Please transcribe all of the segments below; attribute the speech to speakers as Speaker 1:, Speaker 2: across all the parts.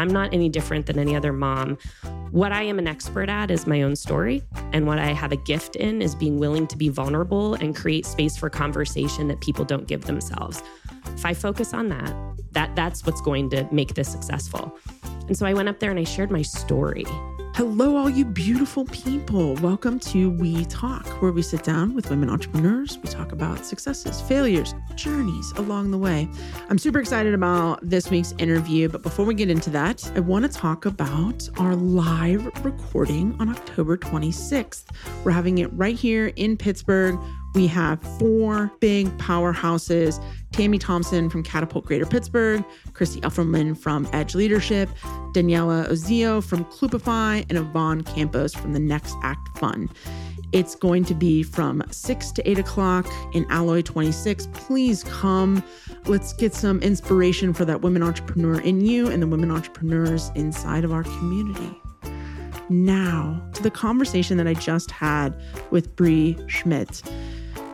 Speaker 1: I'm not any different than any other mom. What I am an expert at is my own story. And what I have a gift in is being willing to be vulnerable and create space for conversation that people don't give themselves. If I focus on that, that that's what's going to make this successful. And so I went up there and I shared my story.
Speaker 2: Hello, all you beautiful people. Welcome to W.E. Talk, where we sit down with women entrepreneurs. We talk about successes, failures, journeys along the way. I'm super excited about this week's interview, but before we get into that, I want to talk about our live recording on October 26th. We're having it right here in Pittsburgh. We have four big powerhouses Tammy Thompson from Catapult Greater Pittsburgh, Christy Effelman from Edge Leadership, Daniela Ozio from Clubify, and Yvonne Campos from the Next Act Fund. It's going to be from 6 to 8 o'clock in Alloy 26. Please come. Let's get some inspiration for that women entrepreneur in you and the women entrepreneurs inside of our community. Now, to the conversation that I just had with Brea Schmidt.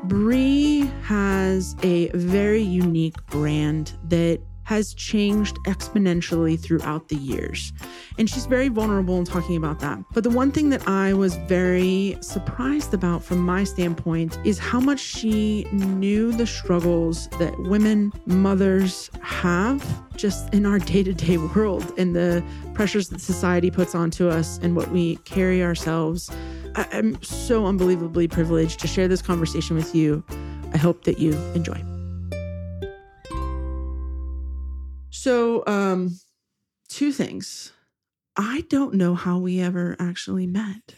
Speaker 2: Brea has a very unique brand that has changed exponentially throughout the years. And she's very vulnerable in talking about that. But the one thing that I was very surprised about from my standpoint is how much she knew the struggles that women, mothers have just in our day to day world and the pressures that society puts onto us and what we carry ourselves I- am so unbelievably privileged to share this conversation with you. I hope that you enjoy. So, um, two things. I don't know how we ever actually met.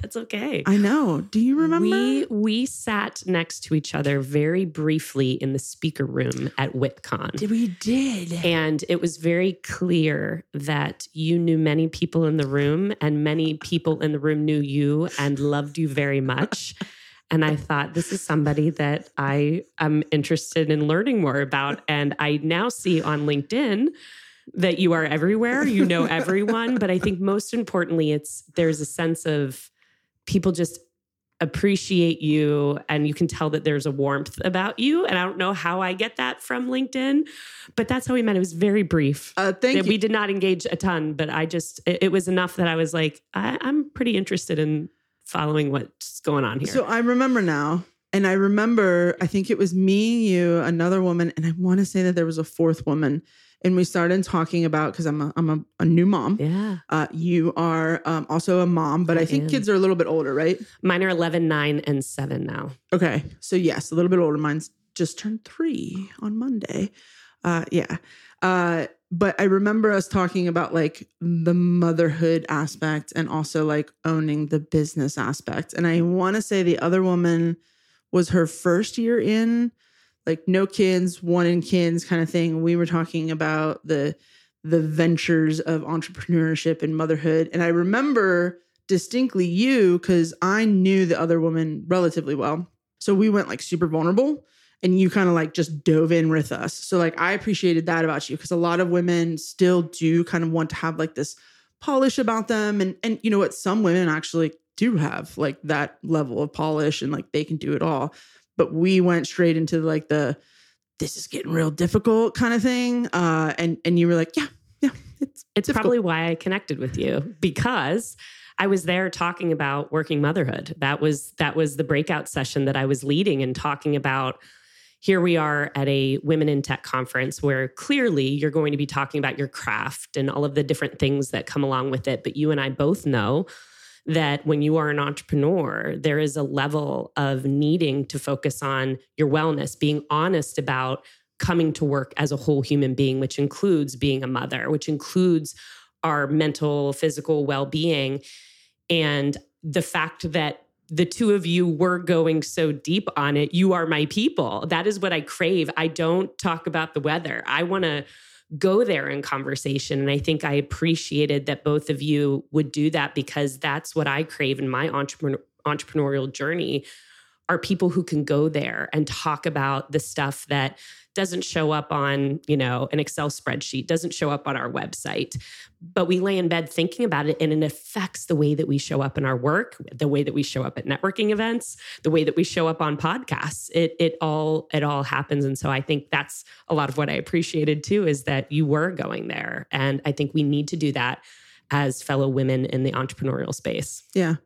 Speaker 1: That's okay.
Speaker 2: I know. Do you remember?
Speaker 1: We we sat next to each other very briefly in the speaker room at WitCon.
Speaker 2: we did.
Speaker 1: And it was very clear that you knew many people in the room, and many people in the room knew you and loved you very much. and I thought, this is somebody that I am interested in learning more about. And I now see on LinkedIn that you are everywhere, you know everyone. but I think most importantly, it's there's a sense of people just appreciate you and you can tell that there's a warmth about you and i don't know how i get that from linkedin but that's how we met it was very brief
Speaker 2: Uh, thank you.
Speaker 1: we did not engage a ton but i just it, it was enough that i was like I, i'm pretty interested in following what's going on here
Speaker 2: So I remember now. And I remember, I think it was me, you, another woman, and I want to say that there was a fourth woman. And we started talking about because I'm a, I'm a, a new mom.
Speaker 1: yeah
Speaker 2: Uh, you are um, also a mom, but I,
Speaker 1: I
Speaker 2: think
Speaker 1: am.
Speaker 2: kids are a little bit older, right?
Speaker 1: mine are 11 9 and 7 now
Speaker 2: Okay. So, yes, a little bit older. Mine's just turned three on Monday. Uh, yeah. Uh, but I remember us talking about like the motherhood aspect and also like owning the business aspect. And I want to say the other woman was her first year in, like no kids, one in kids kind of thing. We were talking about the the ventures of entrepreneurship and motherhood. And I remember distinctly you because I knew the other woman relatively well. So we went like super vulnerable and you kind of like just dove in with us. So like I appreciated that about you because a lot of women still do kind of want to have like this polish about them and and you know what some women actually do have like that level of polish and like they can do it all. But we went straight into like the this is getting real difficult kind of thing. Uh and and you were like, yeah, yeah, it's
Speaker 1: It's
Speaker 2: difficult.
Speaker 1: probably why I connected with you because I was there talking about working motherhood. That was that was the breakout session that I was leading and talking about here we are at a women in tech conference where clearly you're going to be talking about your craft and all of the different things that come along with it, but you and I both know that when you are an entrepreneur, there is a level of needing to focus on your wellness, being honest about coming to work as a whole human being, which includes being a mother, which includes our mental, physical well being. And the fact that the two of you were going so deep on it, you are my people. That is what I crave. I don't talk about the weather. I want to go there in conversation. And I think I appreciated that both of you would do that because that's what I crave in my entrepreneur, entrepreneurial journey are people who can go there and talk about the stuff that doesn't show up on, you know, an Excel spreadsheet, doesn't show up on our website. But we lay in bed thinking about it and it affects the way that we show up in our work, the way that we show up at networking events, the way that we show up on podcasts. It it all it all happens and so I think that's a lot of what I appreciated too is that you were going there and I think we need to do that as fellow women in the entrepreneurial space.
Speaker 2: Yeah.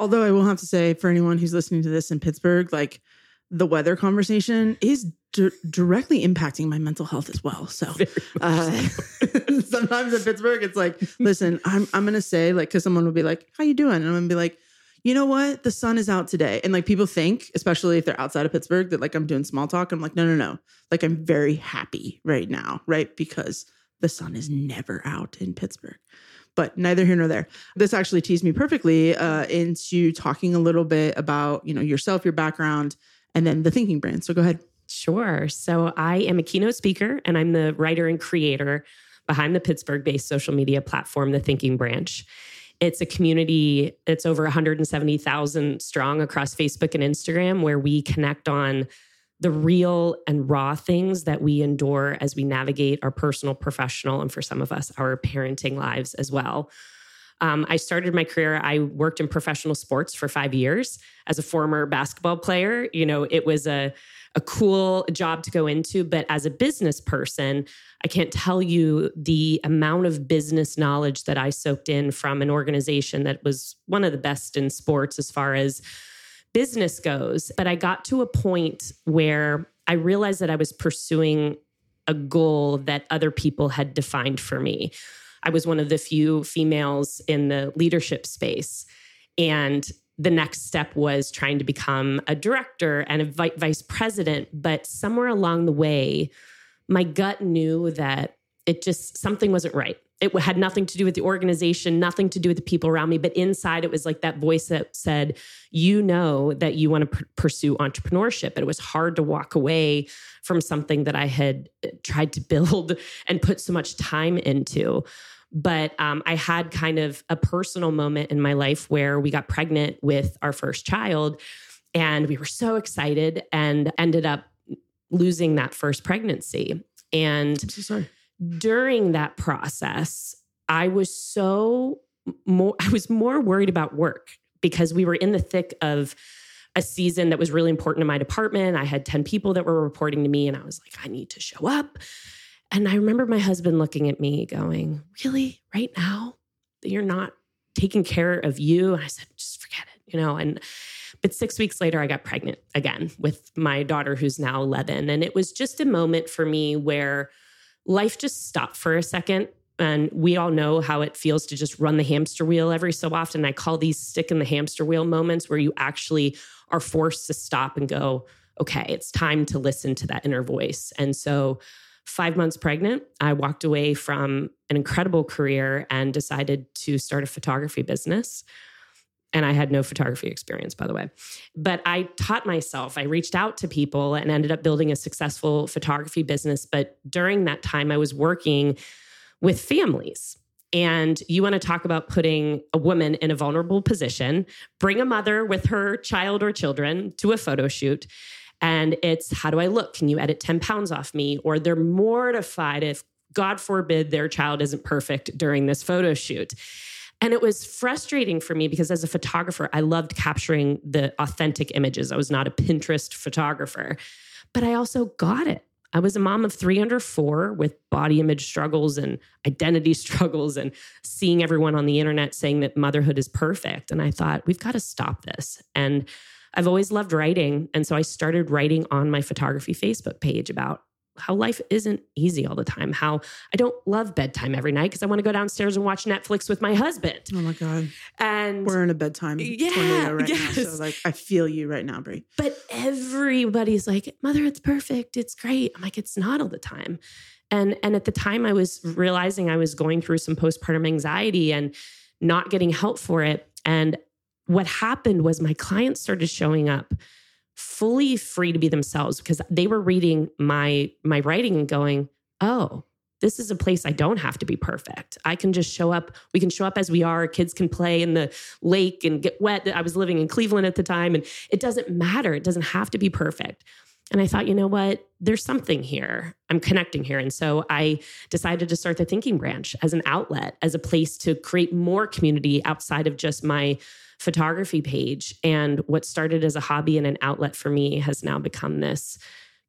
Speaker 2: Although I will have to say, for anyone who's listening to this in Pittsburgh, like the weather conversation is di- directly impacting my mental health as well. So uh, sometimes in Pittsburgh, it's like, listen, I'm I'm gonna say like, because someone will be like, "How you doing?" and I'm gonna be like, you know what? The sun is out today. And like people think, especially if they're outside of Pittsburgh, that like I'm doing small talk. I'm like, no, no, no. Like I'm very happy right now, right? Because the sun is never out in Pittsburgh but neither here nor there. This actually teased me perfectly uh, into talking a little bit about you know yourself, your background, and then the thinking branch. So go ahead.
Speaker 1: Sure. So I am a keynote speaker, and I'm the writer and creator behind the Pittsburgh-based social media platform, The Thinking Branch. It's a community that's over 170,000 strong across Facebook and Instagram, where we connect on the real and raw things that we endure as we navigate our personal, professional, and for some of us, our parenting lives as well. Um, I started my career, I worked in professional sports for five years as a former basketball player. You know, it was a, a cool job to go into, but as a business person, I can't tell you the amount of business knowledge that I soaked in from an organization that was one of the best in sports as far as business goes. But I got to a point where I realized that I was pursuing a goal that other people had defined for me. I was one of the few females in the leadership space. And the next step was trying to become a director and a vice president. But somewhere along the way, my gut knew that it just something wasn't right it had nothing to do with the organization, nothing to do with the people around me. But inside, it was like that voice that said, You know that you want to pr- pursue entrepreneurship. And it was hard to walk away from something that I had uh, tried to build and put so much time into. But um, I had kind of a personal moment in my life where we got pregnant with our first child. And we were so excited and ended up losing that first pregnancy. And
Speaker 2: I'm so sorry
Speaker 1: during that process, I was so more, I was more worried about work because we were in the thick of a season that was really important to my department. I had 10 people that were reporting to me, and I was like, I need to show up. And I remember my husband looking at me going, Really, right now, you're not taking care of you? And I said, Just forget it, you know? And but six weeks later, I got pregnant again with my daughter, who's now 11. And it was just a moment for me where life just stopped for a second. And we all know how it feels to just run the hamster wheel every so often. I call these stick in the hamster wheel moments where you actually are forced to stop and go, okay, it's time to listen to that inner voice. And so, five months pregnant, I walked away from an incredible career and decided to start a photography business. And I had no photography experience, by the way. But I taught myself. I reached out to people and ended up building a successful photography business. But during that time, I was working with families. And you want to talk about putting a woman in a vulnerable position, bring a mother with her child or children to a photo shoot. And it's how do I look? Can you edit 10 pounds off me? Or they're mortified if, God forbid, their child isn't perfect during this photo shoot. And it was frustrating for me because as a photographer, I loved capturing the authentic images. I was not a Pinterest photographer, but I also got it. I was a mom of three under four with body image struggles and identity struggles and seeing everyone on the internet saying that motherhood is perfect. And I thought, we've got to stop this. And I've always loved writing. And so I started writing on my photography Facebook page about how life isn't easy all the time. How I don't love bedtime every night because I want to go downstairs and watch Netflix with my husband.
Speaker 2: Oh my god!
Speaker 1: And
Speaker 2: we're in a bedtime
Speaker 1: yeah,
Speaker 2: tornado right
Speaker 1: yes.
Speaker 2: now. So like, I feel you right now, Brea.
Speaker 1: But everybody's like, "Mother, it's perfect. It's great." I'm like, "It's not all the time." And and at the time, I was realizing I was going through some postpartum anxiety and not getting help for it. And what happened was my clients started showing up fully free to be themselves because they were reading my my writing and going, "Oh, this is a place I don't have to be perfect. I can just show up. We can show up as we are. Kids can play in the lake and get wet. I was living in Cleveland at the time, and it doesn't matter. It doesn't have to be perfect. And I thought, you know what? There's something here. I'm connecting here. And so I decided to start the Thinking Branch as an outlet, as a place to create more community outside of just my photography page. And what started as a hobby and an outlet for me has now become this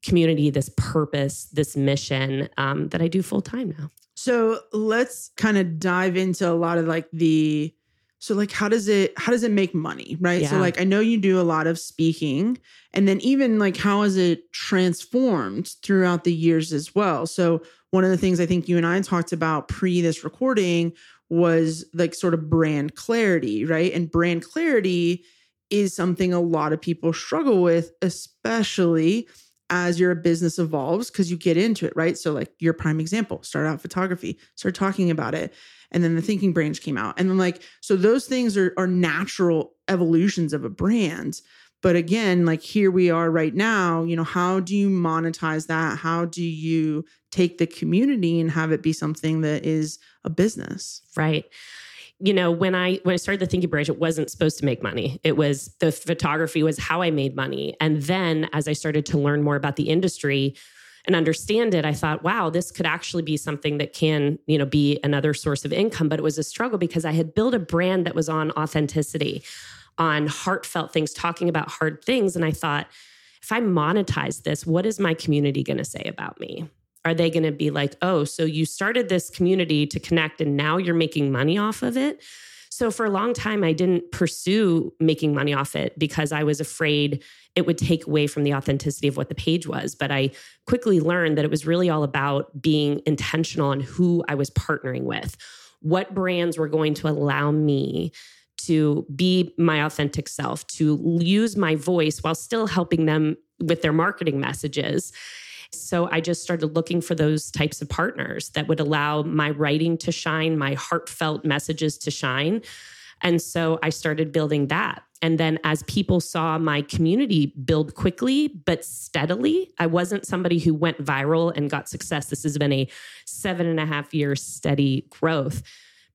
Speaker 1: community, this purpose, this mission um, that I do full time now.
Speaker 2: So let's kind of dive into a lot of like the so like how does it how does it make money, right? Yeah. So like I know you do a lot of speaking and then even like how has it transformed throughout the years as well? So one of the things I think you and I talked about pre this recording was like sort of brand clarity, right? And brand clarity is something a lot of people struggle with, especially as your business evolves because you get into it, right? So, like your prime example, start out photography, start talking about it. And then the thinking branch came out. And then, like, so those things are, are natural evolutions of a brand. But again, like here we are right now, you know, how do you monetize that? How do you take the community and have it be something that is a business?
Speaker 1: Right. You know when i when i started the thinking branch it wasn't supposed to make money. It was the photography was how i made money. And then as i started to learn more about the industry and understand it i thought wow this could actually be something that can you know be another source of income. But it was a struggle because i had built a brand that was on authenticity on heartfelt things talking about hard things. And i thought if i monetize this what is my community going to say about me are they going to be like, oh, so you started this community to connect and now you're making money off of it? So for a long time, I didn't pursue making money off it because I was afraid it would take away from the authenticity of what the page was. But I quickly learned that it was really all about being intentional on who I was partnering with, what brands were going to allow me to be my authentic self, to use my voice while still helping them with their marketing messages so I just started looking for those types of partners that would allow my writing to shine, my heartfelt messages to shine. And so I started building that. And then as people saw my community build quickly but steadily, I wasn't somebody who went viral and got success. This has been a seven and a half year steady growth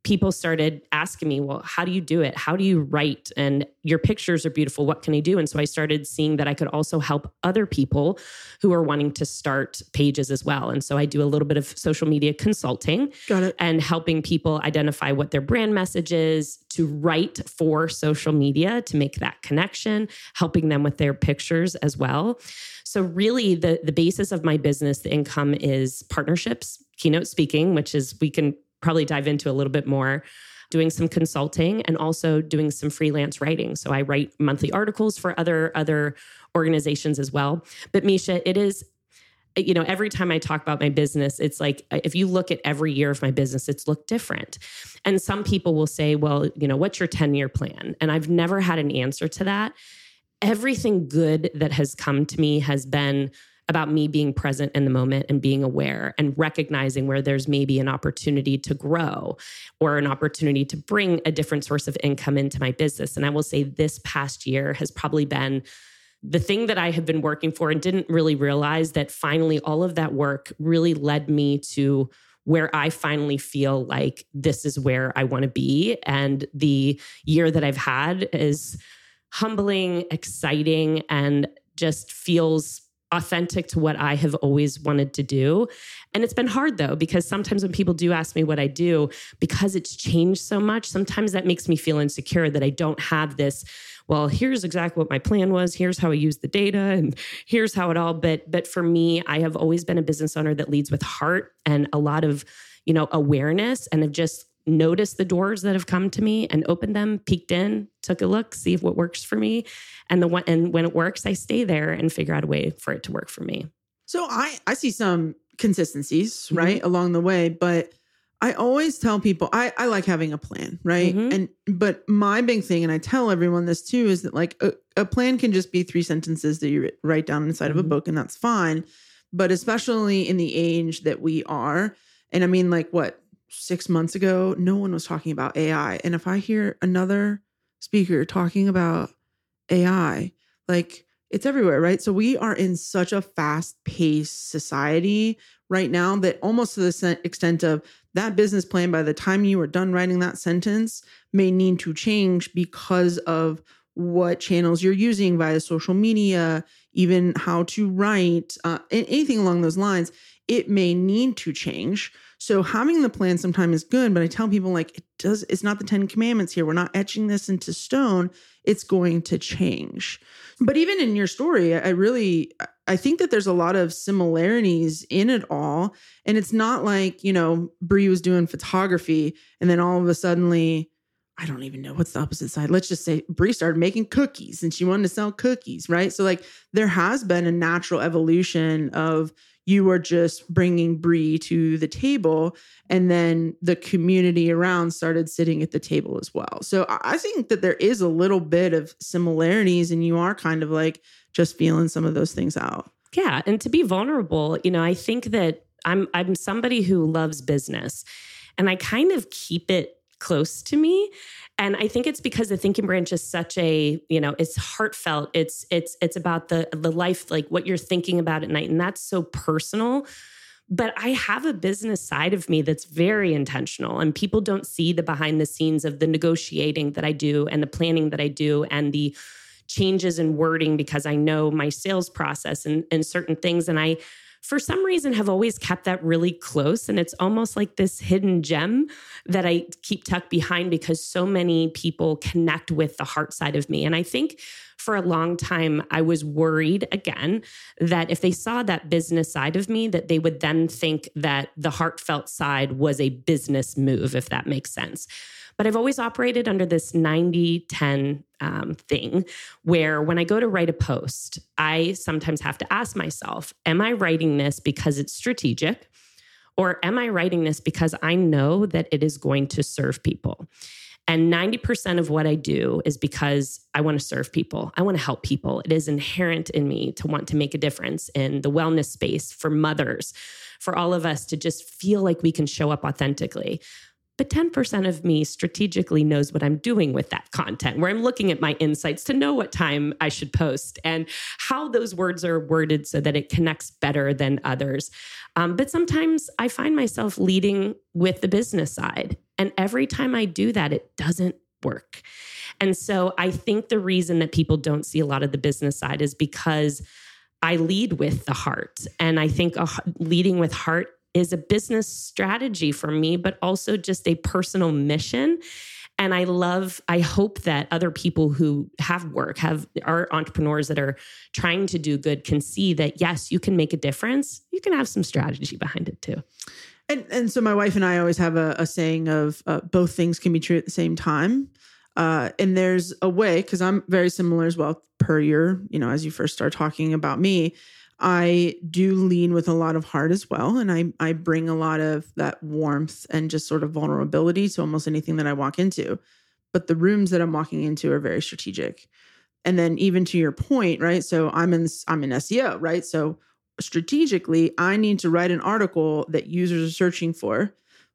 Speaker 1: people started asking me, well, how do you do it? How do you write? And your pictures are beautiful. What can I do? And so I started seeing that I could also help other people who are wanting to start pages as well. And so I do a little bit of social media consulting.
Speaker 2: Got it.
Speaker 1: And helping people identify what their brand message is, to write for social media to make that connection, helping them with their pictures as well. So really the the basis of my business, the income is partnerships, keynote speaking, which is we can probably dive into a little bit more doing some consulting and also doing some freelance writing. So I write monthly articles for other other organizations as well. But Meesha, it is you know every time i talk about my business it's like uh, if you look at every year of my business it's looked different and some people will say well you know what's your 10 year plan and i've never had an answer to that everything good that has come to me has been about me being present in the moment and being aware and recognizing where there's maybe an opportunity to grow or an opportunity to bring a different source of income into my business. And I will say this past year has probably been the thing that I have been working for and didn't really realize that finally all of that work really led me to where I finally feel like this is where I want to be. And the year that I've had is humbling, exciting, and just feels authentic to what I have always wanted to do. And it's been hard though, because sometimes when people do ask me what I do, because it's changed so much, sometimes that makes me feel insecure that I don't have this. Well, here's exactly what my plan was. Here's how I use the data, and here's how it all. But but for me, I have always been a business owner that leads with heart and a lot of you know awareness, and have just noticed the doors that have come to me and opened them, peeked in, took a look, see if what works for me. And the one and when it works, I stay there and figure out a way for it to work for me.
Speaker 2: So I I see some consistencies, mm-hmm. right, along the way, but I always tell people I, I like having a plan, right? Mm-hmm. And but my big thing, and I tell everyone this too, is that like a, a plan can just be three sentences that you write down inside mm-hmm. of a mm-hmm. book, and that's fine. But especially in the age that we are, and I mean, like what six months ago, no one was talking about AI. And if I hear another speaker talking about AI, like it's everywhere, right? So we are in such a fast paced society right now that almost to the extent of that business plan by the time you are done writing that sentence may need to change because of what channels you're using via social media, even how to write, uh, anything along those lines, it may need to change. So having the plan sometimes is good, but I tell people like it does it's not the 10 commandments here. We're not etching this into stone. It's going to change. But even in your story, I really I think that there's a lot of similarities in it all. And it's not like, you know, Brea was doing photography and then all of a suddenly I don't even know what's the opposite side. Let's just say Brea started making cookies and she wanted to sell cookies, right? So like there has been a natural evolution of you are just bringing Brea to the table, and then the community around started sitting at the table as well. So I think that there is a little bit of similarities, and you are kind of like just feeling some of those things out.
Speaker 1: Yeah, and to be vulnerable, you know, I think that I'm I'm somebody who loves business, and I kind of keep it close to me. And i think it's because the thinking branch is such a you know it's heartfelt. It's it's it's about the the life like what you're thinking about at night. And that's so personal. But i have a business side of me that's very intentional. And people don't see the behind the scenes of the negotiating that i do and the planning that i do and the changes in wording because i know my sales process and, and certain things. And i for some reason have always kept that really close. And it's almost like this hidden gem that I keep tucked behind because so many people connect with the heart side of me. And I think for a long time, I was worried again that if they saw that business side of me, that they would then think that the heartfelt side was a business move, if that makes sense. But I've always operated under this 90 10 um, thing where when I go to write a post, I sometimes have to ask myself, Am I writing this because it's strategic? Or am I writing this because I know that it is going to serve people? And 90% of what I do is because I want to serve people. I want to help people. It is inherent in me to want to make a difference in the wellness space for mothers, for all of us to just feel like we can show up authentically. But 10% of me strategically knows what I'm doing with that content, where I'm looking at my insights to know what time I should post and how those words are worded so that it connects better than others. Um, but sometimes I find myself leading with the business side. And every time I do that, it doesn't work. And so I think the reason that people don't see a lot of the business side is because I lead with the heart. And I think leading with heart is a business strategy for me, but also just a personal mission. And I love, I hope that other people who have work, have are entrepreneurs that are trying to do good can see that yes, you can make a difference. You can have some strategy behind it too.
Speaker 2: And and so my wife and I always have a, a saying of uh, both things can be true at the same time. Uh, and there's a way because I'm very similar as well. Per your, you know, as you first start talking about me, I do lean with a lot of heart as well. And I, I bring a lot of that warmth and just sort of vulnerability to almost anything that I walk into. But the rooms that I'm walking into are very strategic. And then even to your point, right? So I'm in I'm in SEO, right? So strategically, I need to write an article that users are searching for.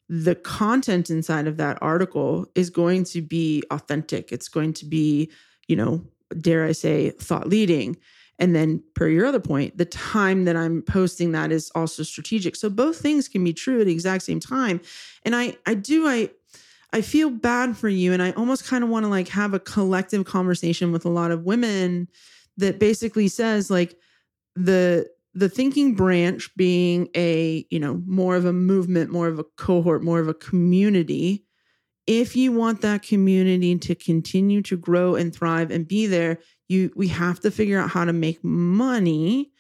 Speaker 2: The content inside of that article is going to be authentic. It's going to be, you know, dare I say, thought leading and then, per your other point, the time that I'm posting that is also strategic. So both things can be true at the exact same time. And I, I do, I, I feel bad for you, and I almost kind of want to like have a collective conversation with a lot of women that basically says like the the thinking branch being a you know more of a movement, more of a cohort, more of a community. If you want that community to continue to grow and thrive and be there, you we have to figure out how to make money.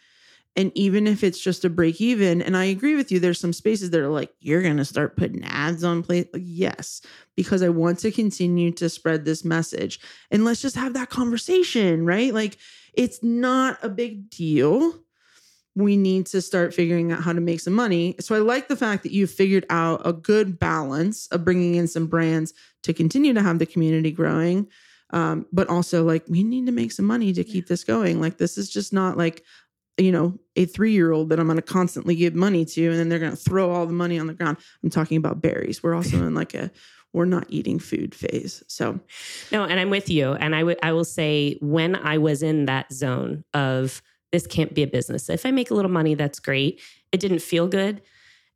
Speaker 2: And even if it's just a break even and i agree with you there's some spaces that are like you're going to start putting ads on place yes because i want to continue to spread this message. And let's just have that conversation right? Like it's not a big deal. We need to start figuring out how to make some money. So i like the fact that you figured out a good balance of bringing in some brands to continue to have the community growing um, but also like we need to make some money to keep this going. Like this is just not like you know a three year old that I'm going to constantly give money to, and then they're going to throw all the money on the ground. I'm talking about berries. We're also in like a we're not eating food phase. So
Speaker 1: no, and I'm with you. And I would I will say when I was in that zone of this can't be a business. If I make a little money, that's great. It didn't feel good.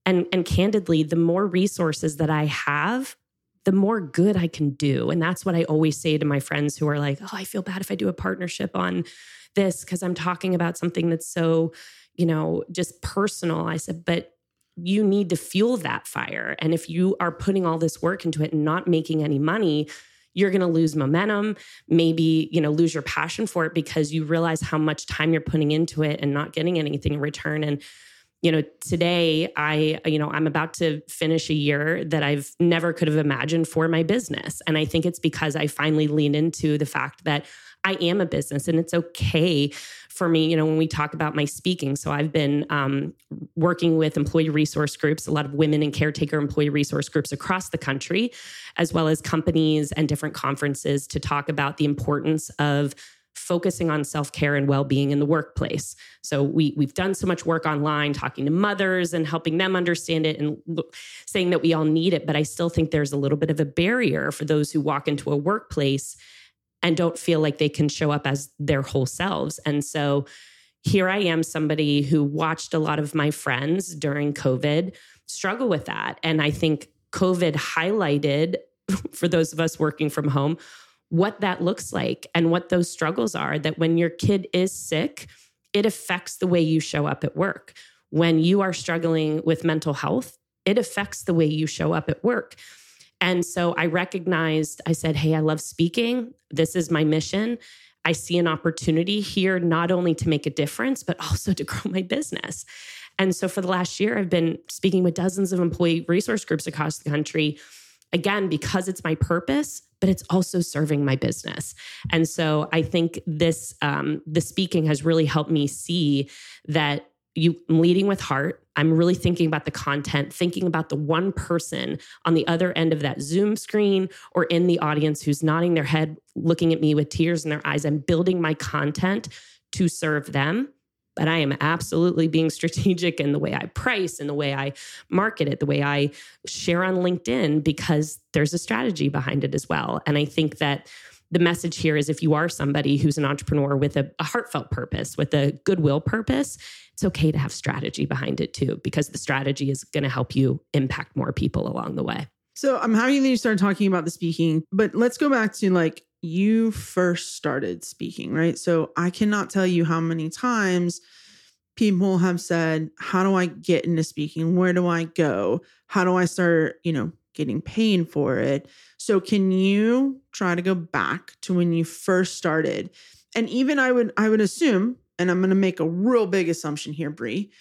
Speaker 1: And, and candidly, the more resources that I have, the more good I can do. And that's what I always say to my friends who are like, oh, I feel bad if I do a partnership on this because I'm talking about something that's so, you know, just personal. I said, but you need to fuel that fire. And if you are putting all this work into it and not making any money, you're going to lose momentum, maybe, you know, lose your passion for it because you realize how much time you're putting into it and not getting anything in return. And you know today i you know i'm about to finish a year that i've never could have imagined for my business. And i think it's because i finally leaned into the fact that i am a business and it's okay for me you know when we talk about my speaking. So i've been um, working with employee resource groups a lot of women and caretaker employee resource groups across the country as well as companies and different conferences to talk about the importance of focusing on self-care and well-being in the workplace. So we we've done so much work online talking to mothers and helping them understand it and saying that we all need it, but I still think there's a little bit of a barrier for those who walk into a workplace and don't feel like they can show up as their whole selves. And so here I am somebody who watched a lot of my friends during COVID struggle with that and I think COVID highlighted for those of us working from home what that looks like and what those struggles are. That when your kid is sick, it affects the way you show up at work. When you are struggling with mental health, it affects the way you show up at work. And so I recognized, I said, Hey, I love speaking. This is my mission. I see an opportunity here not only to make a difference, but also to grow my business. And so for the last year, I've been speaking with dozens of employee resource groups across the country again, because it's my purpose, but it's also serving my business. And so I think this um, the speaking has really helped me see that you leading with heart. I'm really thinking about the content, thinking about the one person on the other end of that Zoom screen or in the audience who's nodding their head, looking at me with tears in their eyes. I'm building my content to serve them but I am absolutely being strategic in the way I price and the way I market it, the way I share on LinkedIn, because there's a strategy behind it as well. And I think that the message here is if you are somebody who's an entrepreneur with a, a heartfelt purpose, with a goodwill purpose, it's okay to have strategy behind it too, because the strategy is going to help you impact more people along the way.
Speaker 2: So I'm happy that you started talking about the speaking, but let's go back to like you first started speaking, right? So I cannot tell you how many times people have said, How do I get into speaking? Where do I go? How do I start, you know, getting paid for it? So can you try to go back to when you first started? And even I would I would assume, and I'm gonna make a real big assumption here, Brea,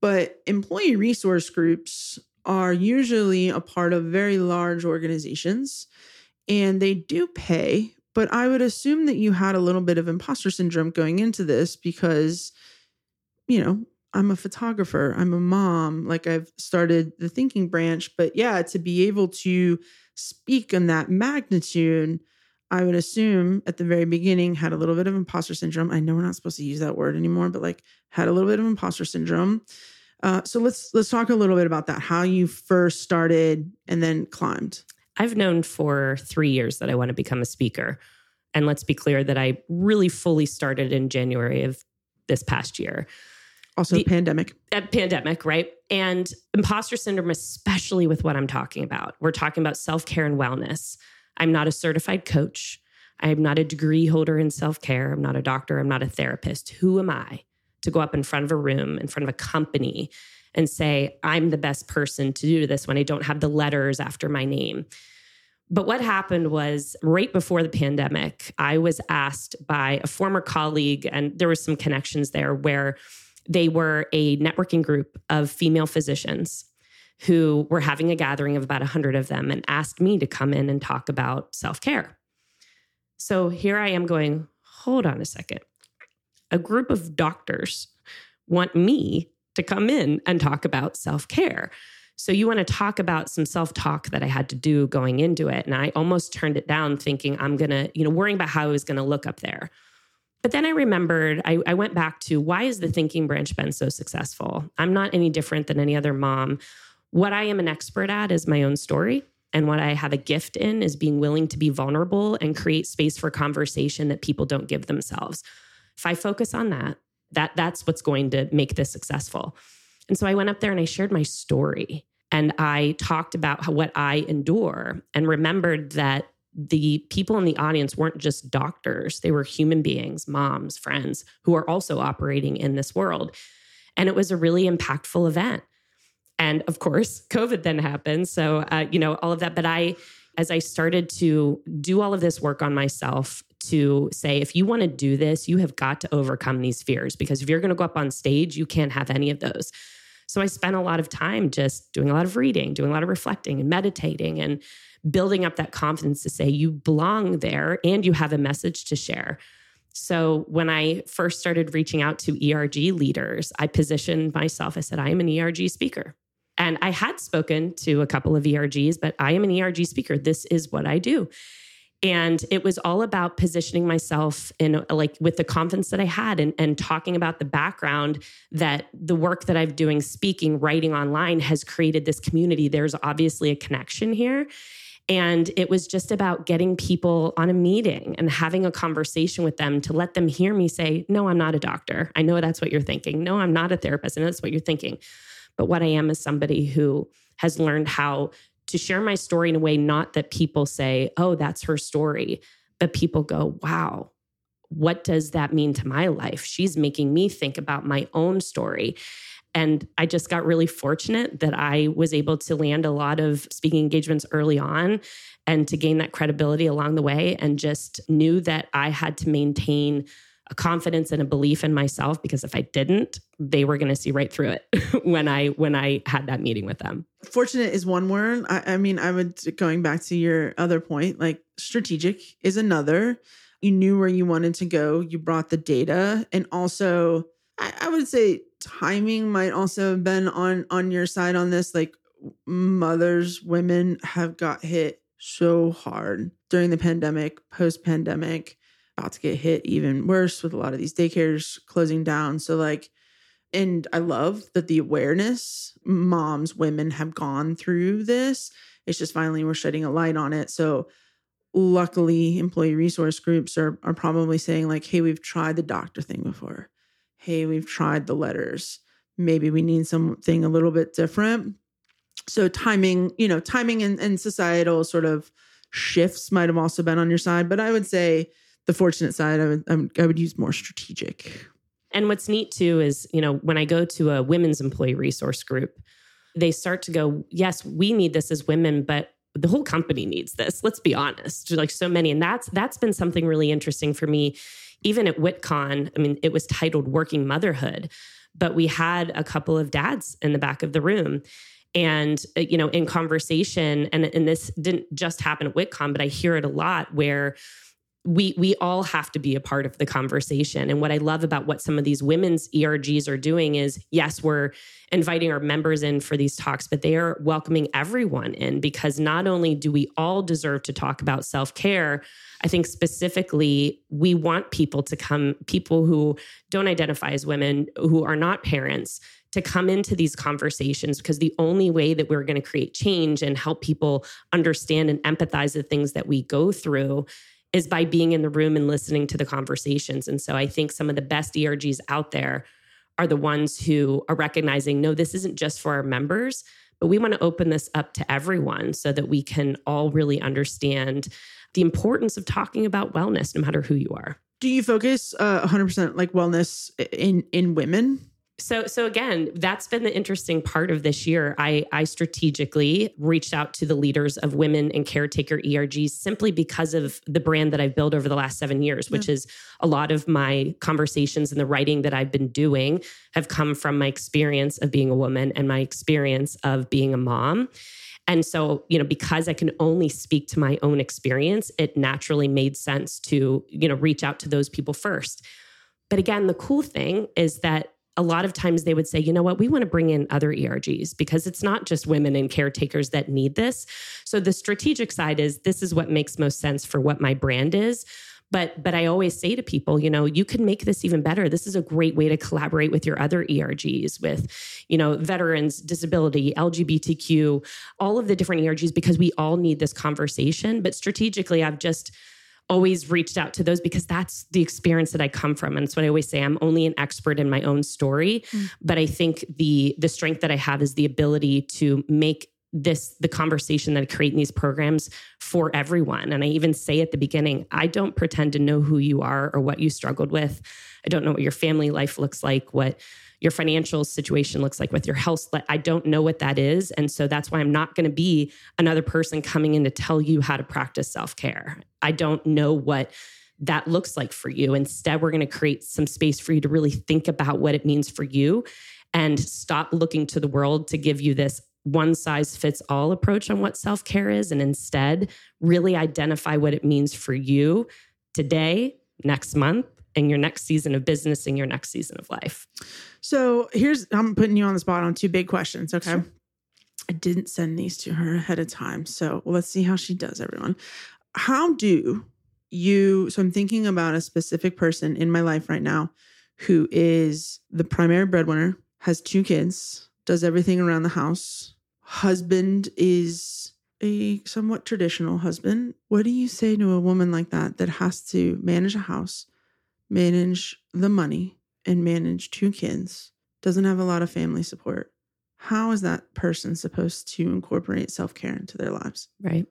Speaker 2: but employee resource groups are usually a part of very large organizations and they do pay but I would assume that you had a little bit of imposter syndrome going into this because, you know, I'm a photographer, I'm a mom, like I've started the thinking branch. But yeah, to be able to speak in that magnitude, I would assume at the very beginning had a little bit of imposter syndrome. I know we're not supposed to use that word anymore, but like had a little bit of imposter syndrome. Uh, so let's let's talk a little bit about that. How you first started and then climbed.
Speaker 1: I've known for three years that I want to become a speaker. And let's be clear that I really fully started in January of this past year.
Speaker 2: Also, the, pandemic.
Speaker 1: Pandemic, right? And imposter syndrome, especially with what I'm talking about. We're talking about self care and wellness. I'm not a certified coach. I'm not a degree holder in self care. I'm not a doctor. I'm not a therapist. Who am I to go up in front of a room, in front of a company, and say, I'm the best person to do this when I don't have the letters after my name. But what happened was right before the pandemic, I was asked by a former colleague, and there was some connections there where they were a networking group of female physicians who were having a gathering of about 100 of them and asked me to come in and talk about self care. So here I am going, hold on a second. A group of doctors want me to come in and talk about self care. So you want to talk about some self talk that I had to do going into it. And I almost turned it down thinking I'm going to, you know, worrying about how I was going to look up there. But then I remembered, I, I, went back to why has the thinking branch been so successful? I'm not any different than any other mom. What I am an expert at is my own story. And what I have a gift in is being willing to be vulnerable and create space for conversation that people don't give themselves. If I focus on that, that that's what's going to make this successful. And so I went up there and I shared my story and I talked about how, what I endure and remembered that the people in the audience weren't just doctors, they were human beings, moms, friends who are also operating in this world. And it was a really impactful event. And of course, COVID then happened. So, uh, you know, all of that. But I, as I started to do all of this work on myself, to say, if you want to do this, you have got to overcome these fears because if you're going to go up on stage, you can't have any of those. So I spent a lot of time just doing a lot of reading, doing a lot of reflecting and meditating and building up that confidence to say you belong there and you have a message to share. So when I first started reaching out to ERG leaders, I positioned myself, I said, I am an ERG speaker. And I had spoken to a couple of ERGs, but I am an ERG speaker. This is what I do. And it was all about positioning myself in like with the confidence that I had and, and talking about the background that the work that I'm doing, speaking, writing online has created this community. There's obviously a connection here. And it was just about getting people on a meeting and having a conversation with them to let them hear me say, No, I'm not a doctor. I know that's what you're thinking. No, I'm not a therapist. Know that's what you're thinking. But what I am is somebody who has learned how to share my story in a way not that people say, oh, that's her story, but people go, wow, what does that mean to my life? She's making me think about my own story. And I just got really fortunate that I was able to land a lot of speaking engagements early on and to gain that credibility along the way, and just knew that I had to maintain a confidence and a belief in myself because if I didn't, they were going to see right through it when I when I had that meeting with them.
Speaker 2: Fortunate is one word. I, I mean, I would going back to your other point, like strategic is another. You knew where you wanted to go. You brought the data, and also I, I would say timing might also have been on on your side on this. Like mothers, women have got hit so hard during the pandemic, post pandemic about to get hit even worse with a lot of these daycares closing down. So, like, and I love that the awareness moms, women have gone through this. It's just finally we're shedding a light on it. So, luckily, employee resource groups are, are probably saying, like, hey, we've tried the doctor thing before. Hey, we've tried the letters. Maybe we need something a little bit different. So, timing, you know, timing and, and societal sort of shifts might have also been on your side. But I would say, the fortunate side, I would, I would use more strategic.
Speaker 1: And what's neat too is, you know, when I go to a women's employee resource group, they start to go, yes, we need this as women, but the whole company needs this. Let's be honest. Like so many. And that's that's been something really interesting for me. Even at WitCon, I mean, it was titled Working Motherhood, but we had a couple of dads in the back of the room and uh, you know in conversation and, and this didn't just happen at WitCon, but i hear it a lot where we we all have to be a part of the conversation. And what i love about what some of these women's ergs are doing is yes we're inviting our members in for these talks but they are welcoming everyone in because not only do we all deserve to talk about self-care i think specifically we want people to come people who don't identify as women who are not parents to come into these conversations because the only way that we're going to create change and help people understand and empathize the things that we go through is by being in the room and listening to the conversations. And so I think some of the best ERGs out there are the ones who are recognizing no, this isn't just for our members, but we want to open this up to everyone so that we can all really understand the importance of talking about wellness no matter who you are.
Speaker 2: Do you focus uh, 100% like wellness in in women?
Speaker 1: So so again, that's been the interesting part of this year. I I strategically reached out to the leaders of women and caretaker ERGs simply because of the brand that I've built over the last 7 years, which yeah. is a lot of my conversations and the writing that I've been doing have come from my experience of being a woman and my experience of being a mom. And so, you know, because I can only speak to my own experience, it naturally made sense to, you know, reach out to those people first. But again, the cool thing is that a lot of times they would say, you know what, we want to bring in other ERGs because it's not just women and caretakers that need this. So the strategic side is this is what makes most sense for what my brand is. But but I always say to people, you know, you can make this even better. This is a great way to collaborate with your other ERGs, with, you know, veterans, disability, LGBTQ, all of the different ERGs, because we all need this conversation. But strategically, I've just always reached out to those because that's the experience that I come from. And it's what I always say. I'm only an expert in my own story. Mm. But I think the the strength that I have is the ability to make this the conversation that I create in these programs for everyone. And I even say at the beginning, I don't pretend to know who you are or what you struggled with. I don't know what your family life looks like, what your financial situation looks like with your health. I don't know what that is. And so that's why I'm not going to be another person coming in to tell you how to practice self care. I don't know what that looks like for you. Instead, we're going to create some space for you to really think about what it means for you and stop looking to the world to give you this one size fits all approach on what self care is, and instead really identify what it means for you today, next month, in your next season of business, in your next season of life.
Speaker 2: So here's, I'm putting you on the spot on two big questions. Okay. Sure. I didn't send these to her ahead of time. So let's see how she does, everyone. How do you, so I'm thinking about a specific person in my life right now who is the primary breadwinner, has two kids, does everything around the house, husband is a somewhat traditional husband. What do you say to a woman like that that has to manage a house, manage the money, and manage two kids, doesn't have a lot of family support? How is that person supposed to incorporate self care into their lives?
Speaker 1: Right.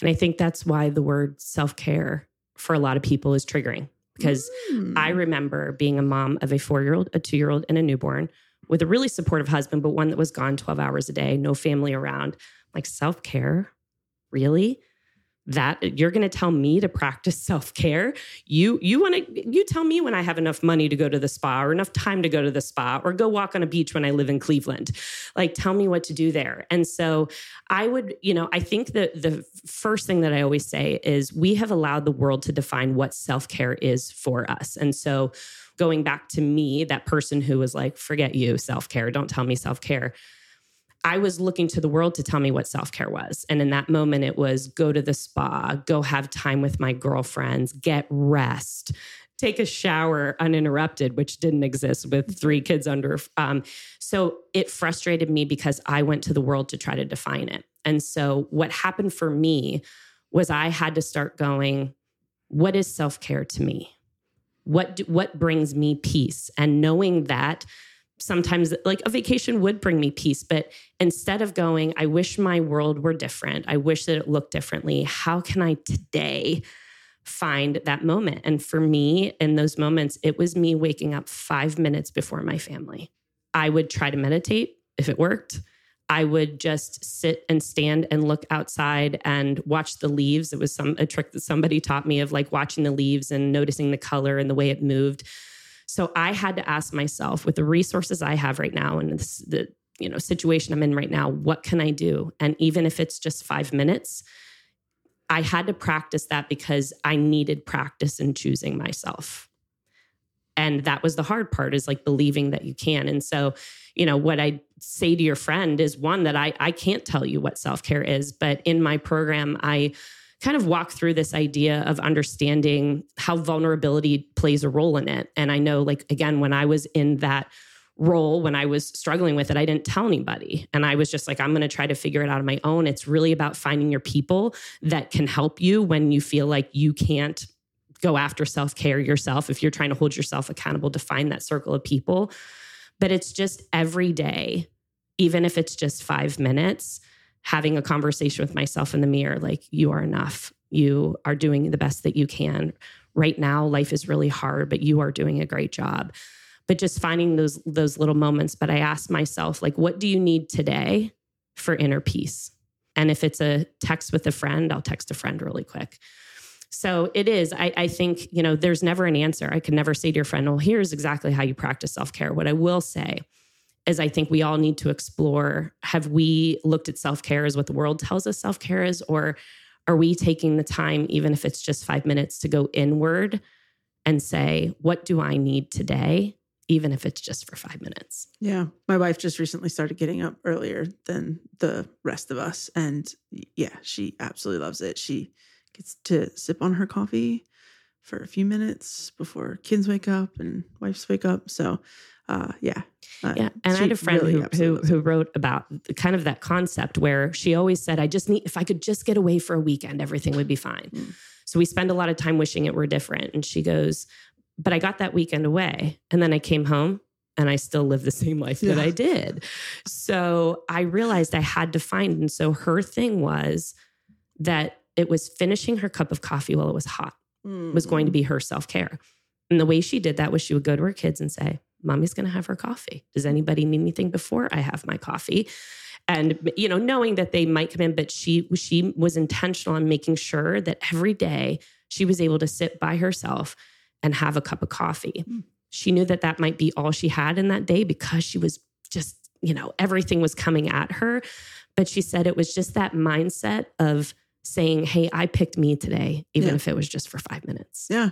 Speaker 1: And I think that's why the word self care for a lot of people is triggering because mm. I remember being a mom of a four year old, a two year old, and a newborn with a really supportive husband, but one that was gone 12 hours a day, no family around. Like self care, really? That you're going to tell me to practice self care? You you want to you tell me when I have enough money to go to the spa or enough time to go to the spa or go walk on a beach when I live in Cleveland. Like tell me what to do there. And so I would, you know, I think that the first thing that I always say is we have allowed the world to define what self care is for us, and so going back to me, that person who was like, forget you, self care, don't tell me self care. I was looking to the world to tell me what self care was. And in that moment, it was go to the spa, go have time with my girlfriends, get rest, take a shower uninterrupted, which didn't exist with three kids under. Um, so it frustrated me because I went to the world to try to define it. And so what happened for me was I had to start going, what is self care to me? what do, what brings me peace and knowing that sometimes like a vacation would bring me peace but instead of going i wish my world were different. I wish that it looked differently. How can i today find that moment? And for me in those moments it was me waking up 5 minutes before my family. I would try to meditate if it worked. I would just sit and stand and look outside and watch the leaves. It was some a trick that somebody taught me of like watching the leaves and noticing the color and the way it moved. So I had to ask myself, with the resources I have right now and this, the you know situation I'm in right now, what can I do? And even if it's just five minutes, I had to practice that because I needed practice in choosing myself. And that was the hard part is like believing that you can. And so you know what i say to your friend is one that i i can't tell you what self-care is but in my program i kind of walk through this idea of understanding how vulnerability plays a role in it. And i know like again when i was in that role when i was struggling with it i didn't tell anybody. And i was just like i'm going to try to figure it out on my own. It's really about finding your people that can help you when you feel like you can't go after self-care yourself if you're trying to hold yourself accountable to find that circle of people. But it's just every day, even if it's just five minutes, having a conversation with myself in the mirror like, you are enough. You are doing the best that you can. Right now, life is really hard, but you are doing a great job. But just finding those those little moments. But I ask myself, like, what do you need today for inner peace? And if it's a text with a friend, I'll text a friend really quick. So it is. I, I, think, you know, there's never an answer. I can never say to your friend, well, here's exactly how you practice self care. What I will say is, I think we all need to explore have we looked at self care as what the world tells us self care is, or are we taking the time, even if it's just five minutes, to go inward and say, what do I need today? Even if it's just for five minutes.
Speaker 2: Yeah. My wife just recently started getting up earlier than the rest of us. And yeah, she absolutely loves it. She, gets to sip on her coffee for a few minutes before kids wake up and wives wake up. So, uh, yeah.
Speaker 1: Uh, yeah. And I had a friend really who, who, who, wrote about kind of that concept where she always said, I just need, if I could just get away for a weekend, everything would be fine. Mm. So we spend a lot of time wishing it were different. And she goes, But I got that weekend away. And then I came home and I still live the same life yeah. that I did. So I realized I had to find. And so her thing was that it was finishing her cup of coffee while it was hot, mm. was going to be her self care. And the way she did that was she would go to her kids and say, Mommy's going to have her coffee. Does anybody need anything before I have my coffee? And you know, knowing that they might come in, but she she was intentional on making sure that every day she was able to sit by herself and have a cup of coffee. Mm. She knew that that might be all she had in that day because she was just, you know, everything was coming at her. But she said it was just that mindset of saying, Hey, I picked me today, even yeah. if it was just for five minutes.
Speaker 2: Yeah.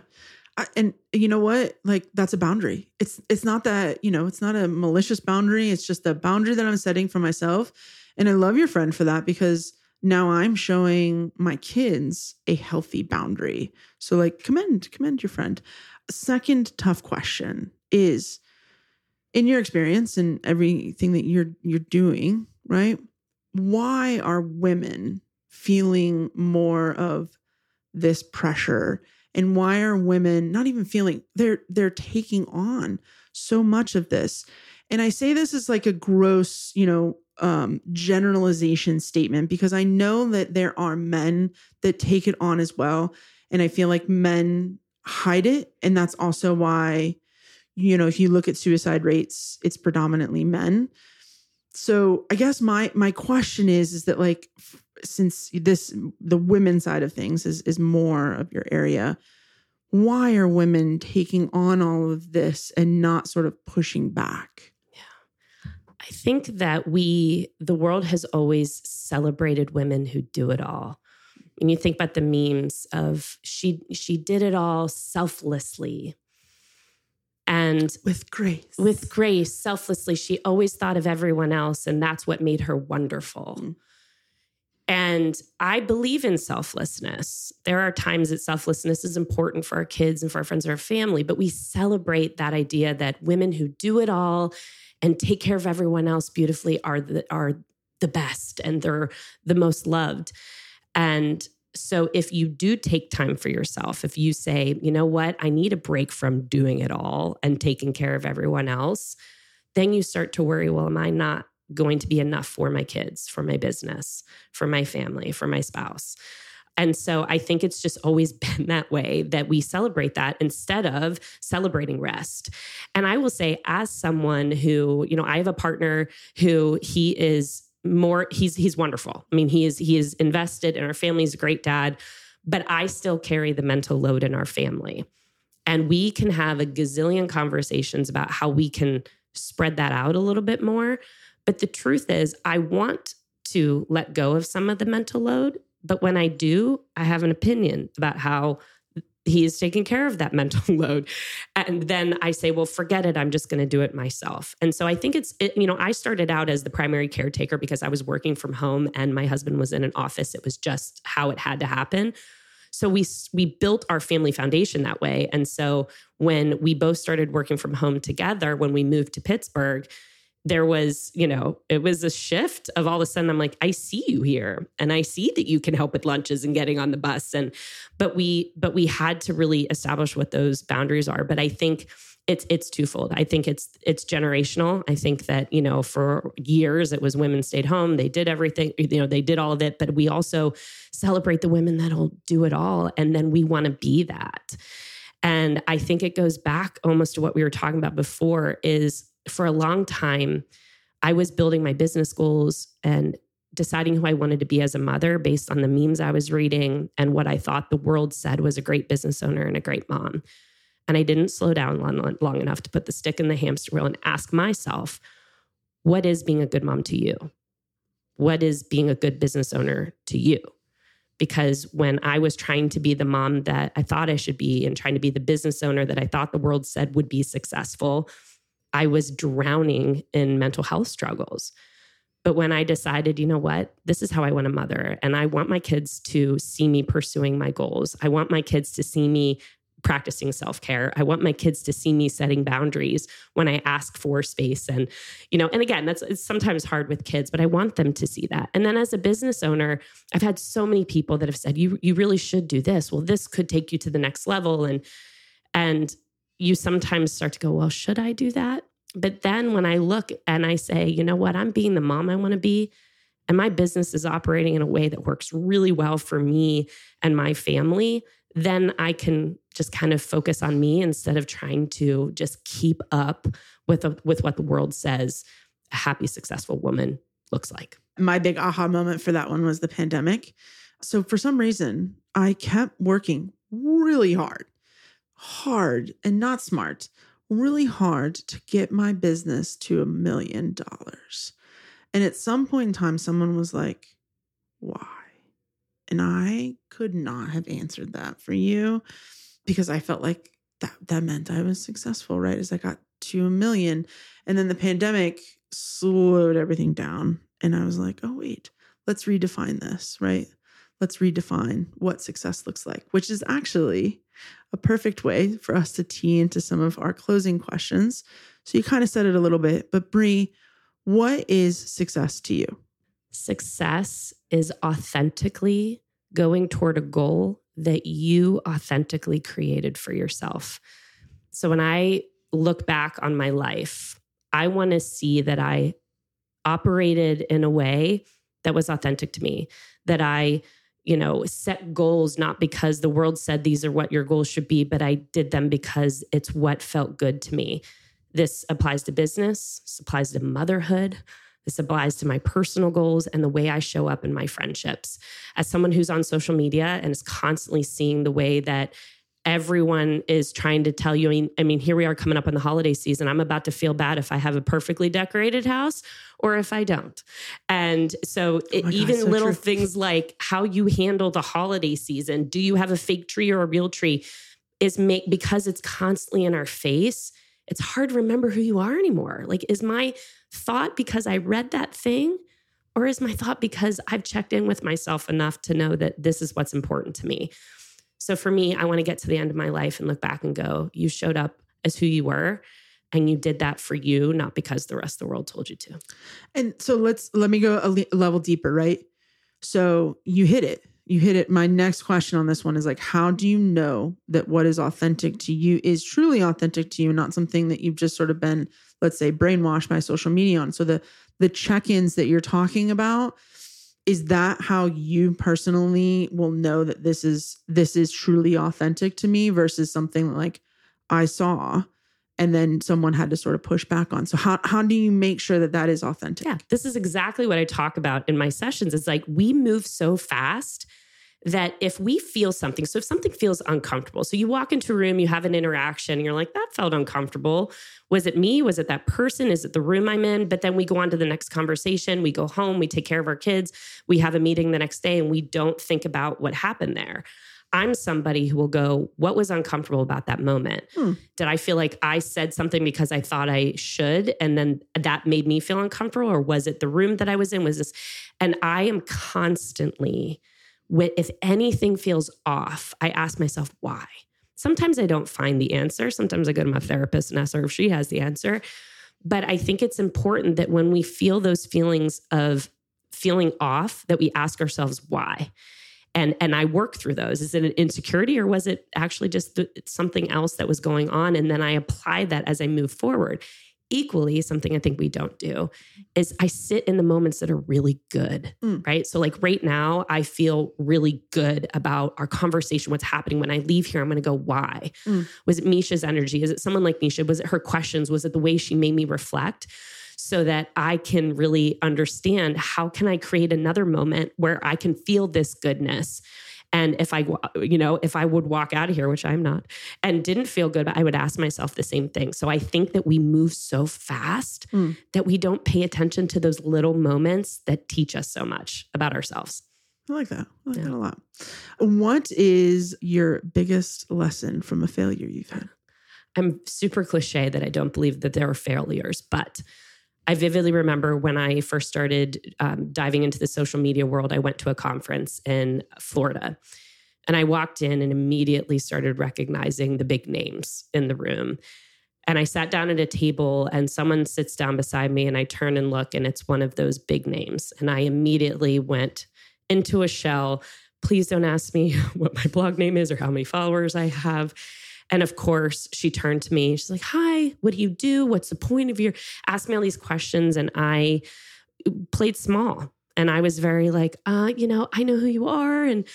Speaker 2: I, and you know what? Like that's a boundary. It's it's not that you know it's not a malicious boundary. It's just a boundary that i'm setting for myself. And i love your friend for that because now i'm showing my kids a healthy boundary. So like commend commend your friend. Second tough question is in your experience and everything that you're you're doing right? Why are women feeling more of this pressure and why are women not even feeling they're they're taking on so much of this? And i say this as like a gross you know um generalization statement because i know that there are men that take it on as well. And i feel like men hide it. And that's also why you know if you look at suicide rates it's predominantly men. So i guess my my question is is that like since this the women side of things is is more of your area why are women taking on all of this and not sort of pushing back?
Speaker 1: Yeah. I think that we the world has always celebrated women who do it all. And you think about the memes of she she did it all selflessly. And
Speaker 2: with grace.
Speaker 1: With grace selflessly. She always thought of everyone else and that's what made her wonderful. Mm. And I believe in selflessness. There are times that selflessness is important for our kids and for our friends and our family, but we celebrate that idea that women who do it all and take care of everyone else beautifully are the, are the best and they're the most loved. And so if you do take time for yourself, if you say, you know what, I need a break from doing it all and taking care of everyone else, then you start to worry, well, am I not going to be enough for my kids, for my business, for my family, for my spouse. And so I think it's just always been that way that we celebrate that instead of celebrating rest. And I will say, as someone who, you know, I have a partner who he is more, he's he's wonderful. I mean, he is he is invested in our family, he's a great dad, but I still carry the mental load in our family. And we can have a gazillion conversations about how we can spread that out a little bit more. But the truth is, I want to let go of some of the mental load. But when I do, I have an opinion about how he is taking care of that mental load. And then I say, well, forget it. I'm just going to do it myself. And so I think it's, it, you know, I started out as the primary caretaker because I was working from home and my husband was in an office. It was just how it had to happen. So we we built our family foundation that way. And so when we both started working from home together, when we moved to Pittsburgh, there was, you know, it was a shift of all of a sudden I'm like, I see you here and I see that you can help with lunches and getting on the bus. And but we but we had to really establish what those boundaries are. But I think it's it's twofold. I think it's it's generational. I think that, you know, for years it was women stayed home, they did everything, you know, they did all of it, but we also celebrate the women that'll do it all. And then we want to be that. And I think it goes back almost to what we were talking about before is for a long time, I was building my business goals and deciding who I wanted to be as a mother based on the memes I was reading and what I thought the world said was a great business owner and a great mom. And I didn't slow down long, long enough to put the stick in the hamster wheel and ask myself, what is being a good mom to you? What is being a good business owner to you? Because when I was trying to be the mom that I thought I should be and trying to be the business owner that I thought the world said would be successful, I was drowning in mental health struggles. But when I decided, you know what, this is how I want to mother, and I want my kids to see me pursuing my goals, I want my kids to see me practicing self-care. I want my kids to see me setting boundaries when I ask for space and you know, and again, that's it's sometimes hard with kids, but I want them to see that. And then as a business owner, I've had so many people that have said you you really should do this. Well, this could take you to the next level and and you sometimes start to go, well, should I do that? But then when I look and I say, you know what, I'm being the mom I want to be, and my business is operating in a way that works really well for me and my family, then I can just kind of focus on me instead of trying to just keep up with a, with what the world says a happy successful woman looks like.
Speaker 2: My big aha moment for that one was the pandemic. So for some reason, I kept working really hard. Hard and not smart. Really hard to get my business to a million dollars. And at some point in time someone was like, "Why?" And I could not have answered that for you because I felt like that that meant I was successful, right? As I got to a million. And then the pandemic slowed everything down. And I was like, oh, wait, let's redefine this, right? Let's redefine what success looks like, which is actually a perfect way for us to tee into some of our closing questions. So you kind of said it a little bit, but Brea, what is success to you?
Speaker 1: Success is authentically going toward a goal that you authentically created for yourself. So when I look back on my life, I want to see that I operated in a way that was authentic to me, that I, you know, set goals not because the world said these are what your goals should be, but I did them because it's what felt good to me. This applies to business, this applies to motherhood, this applies to my personal goals and the way I show up in my friendships. As someone who's on social media and is constantly seeing the way that everyone is trying to tell you. I mean, I mean, here we are coming up on the holiday season. I'm about to feel bad if I have a perfectly decorated house or if I don't. And so, it, oh God, even so little true. things like how you handle the holiday season. Do you have a fake tree or a real tree? Is make because it's constantly in our face it's hard to remember who you are anymore. Like, is my thought because I read that thing? Or is my thought because I've checked in with myself enough to know that this is what's important to me? So for me, I want to get to the end of my life and look back and go, you showed up as who you were and you did that for you, not because the rest of the world told you to.
Speaker 2: And so let's let me go a level deeper, right? So you hit it you hit it. My next question on this one is like, how do you know that what is authentic to you is truly authentic to you, not something that you've just sort of been, let's say, brainwashed by social media on? So the the check-ins that you're talking about, is that how you personally will know that this is this is truly authentic to me versus something like I saw and then someone had to sort of push back on. So how how do you make sure that that is authentic?
Speaker 1: Yeah, this is exactly what I talk about in my sessions. It's like we move so fast that if we feel something, so if something feels uncomfortable, so you walk into a room, you have an interaction, and you're like, that felt uncomfortable. Was it me? Was it that person? Is it the room I'm in? But then we go on to the next conversation. We go home, we take care of our kids, we have a meeting the next day, and we don't think about what happened there. I'm somebody who will go, What was uncomfortable about that moment? Hmm. Did I feel like I said something because I thought I should? And then that made me feel uncomfortable? Or was it the room that I was in? Was this? And I am constantly, if anything feels off, I ask myself, Why? Sometimes I don't find the answer. Sometimes I go to my therapist and ask her if she has the answer. But I think it's important that when we feel those feelings of feeling off, that we ask ourselves why and and i work through those is it an insecurity or was it actually just something else that was going on and then i apply that as i move forward equally something i think we don't do is i sit in the moments that are really good mm. right so like right now i feel really good about our conversation what's happening when i leave here i'm going to go why mm. was it Meesha's energy is it someone like Meesha was it her questions was it the way she made me reflect so that I can really understand how can I create another moment where I can feel this goodness. And if I, you know, if I would walk out of here, which I'm not, and didn't feel good, I would ask myself the same thing. So I think that we move so fast mm. that we don't pay attention to those little moments that teach us so much about ourselves.
Speaker 2: I like that. I like yeah. that a lot. What is your biggest lesson from a failure you've had?
Speaker 1: I'm super cliche that I don't believe that there are failures, but I vividly remember when I first started um, diving into the social media world, I went to a conference in Florida. And I walked in and immediately started recognizing the big names in the room. And I sat down at a table and someone sits down beside me and I turn and look and it's one of those big names. And I immediately went into a shell. Please don't ask me what my blog name is or how many followers I have. And of course, she turned to me. She's like, Hi, what do you do? What's the point of your ask me all these questions? And I played small. And I was very like, uh, you know, I know who you are. And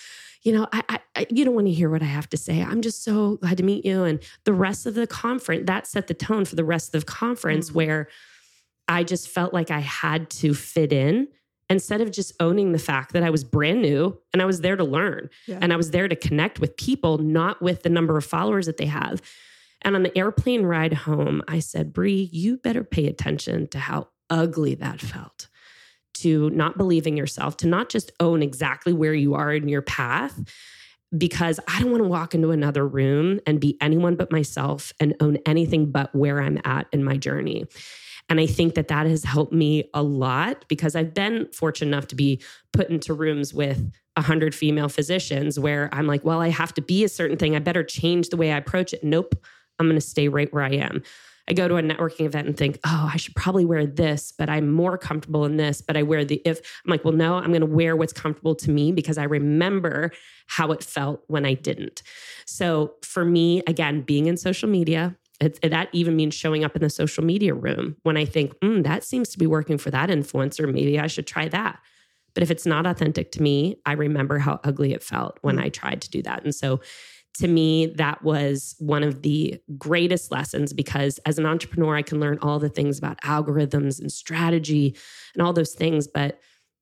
Speaker 1: you know, I, I, you don't want to hear what I have to say. I'm just so glad to meet you. And the rest of the conference, that set the tone for the rest of the conference, mm-hmm. where I just felt like I had to fit in instead of just owning the fact that I was brand new and I was there to learn yeah. and I was there to connect with people, not with the number of followers that they have. And on the airplane ride home, I said, Brea, you better pay attention to how ugly that felt to not believing yourself, to not just own exactly where you are in your path, because I don't want to walk into another room and be anyone but myself and own anything but where I'm at in my journey. And I think that that has helped me a lot because I've been fortunate enough to be put into rooms with 100 female physicians where I'm like, well, I have to be a certain thing. I better change the way I approach it. Nope, I'm going to stay right where I am. I go to a networking event and think, oh, I should probably wear this, but I'm more comfortable in this. But I wear the if I'm like, well, no, I'm going to wear what's comfortable to me because I remember how it felt when I didn't. So for me, again, being in social media, it, that even means showing up in the social media room when I think, mm, that seems to be working for that influencer. Maybe I should try that. But if it's not authentic to me, I remember how ugly it felt when mm. I tried to do that. And so to me, that was one of the greatest lessons because as an entrepreneur, I can learn all the things about algorithms and strategy and all those things. But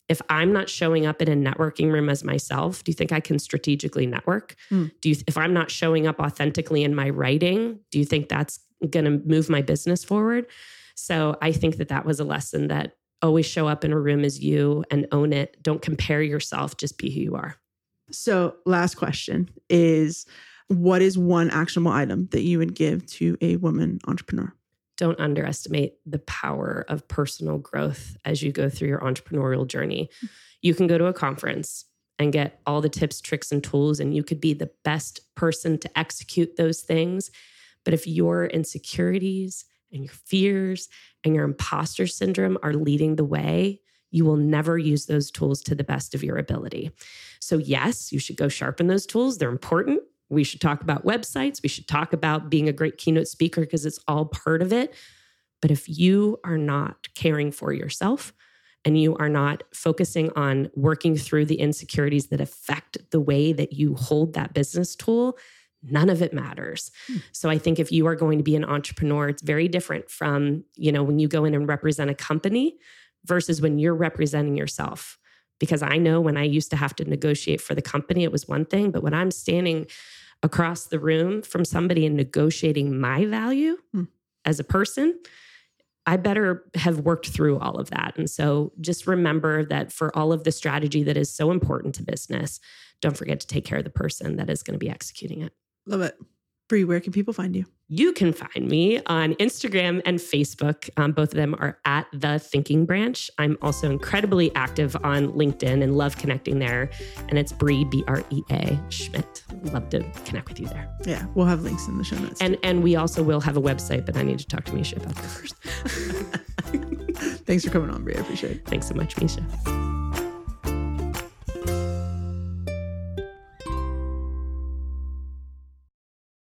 Speaker 1: if I'm not showing up in a networking room as myself, do you think I can strategically network? Mm. Do you, if I'm not showing up authentically in my writing, do you think that's going to move my business forward? So I think that that was a lesson that always show up in a room as you and own it. Don't compare yourself, just be who you are.
Speaker 2: So, last question is what is one actionable item that you would give to a woman entrepreneur?
Speaker 1: Don't underestimate the power of personal growth as you go through your entrepreneurial journey. You can go to a conference and get all the tips, tricks, and tools, and you could be the best person to execute those things. But if your insecurities and your fears and your imposter syndrome are leading the way, you will never use those tools to the best of your ability. So, yes, you should go sharpen those tools. They're important. We should talk about websites. We should talk about being a great keynote speaker because it's all part of it. But if you are not caring for yourself and you are not focusing on working through the insecurities that affect the way that you hold that business tool, none of it matters. Hmm. So I think if you are going to be an entrepreneur, it's very different from, you know, when you go in and represent a company versus when you're representing yourself. Because I know when I used to have to negotiate for the company, it was one thing. But when I'm standing across the room from somebody and negotiating my value hmm. as a person, I better have worked through all of that. And so just remember that for all of the strategy that is so important to business, don't forget to take care of the person that is going to be executing it.
Speaker 2: Love it. Brea, where can people find you?
Speaker 1: You can find me on Instagram and Facebook. Um, both of them are at The Thinking Branch. I'm also incredibly active on LinkedIn and love connecting there. And it's Brea, B R E A Schmidt. Love to connect with you there.
Speaker 2: Yeah, we'll have links in the show notes.
Speaker 1: And, and we also will have a website, but I need to talk to Meesha about that first.
Speaker 2: Thanks for coming on, Brea. I appreciate it.
Speaker 1: Thanks so much, Meesha.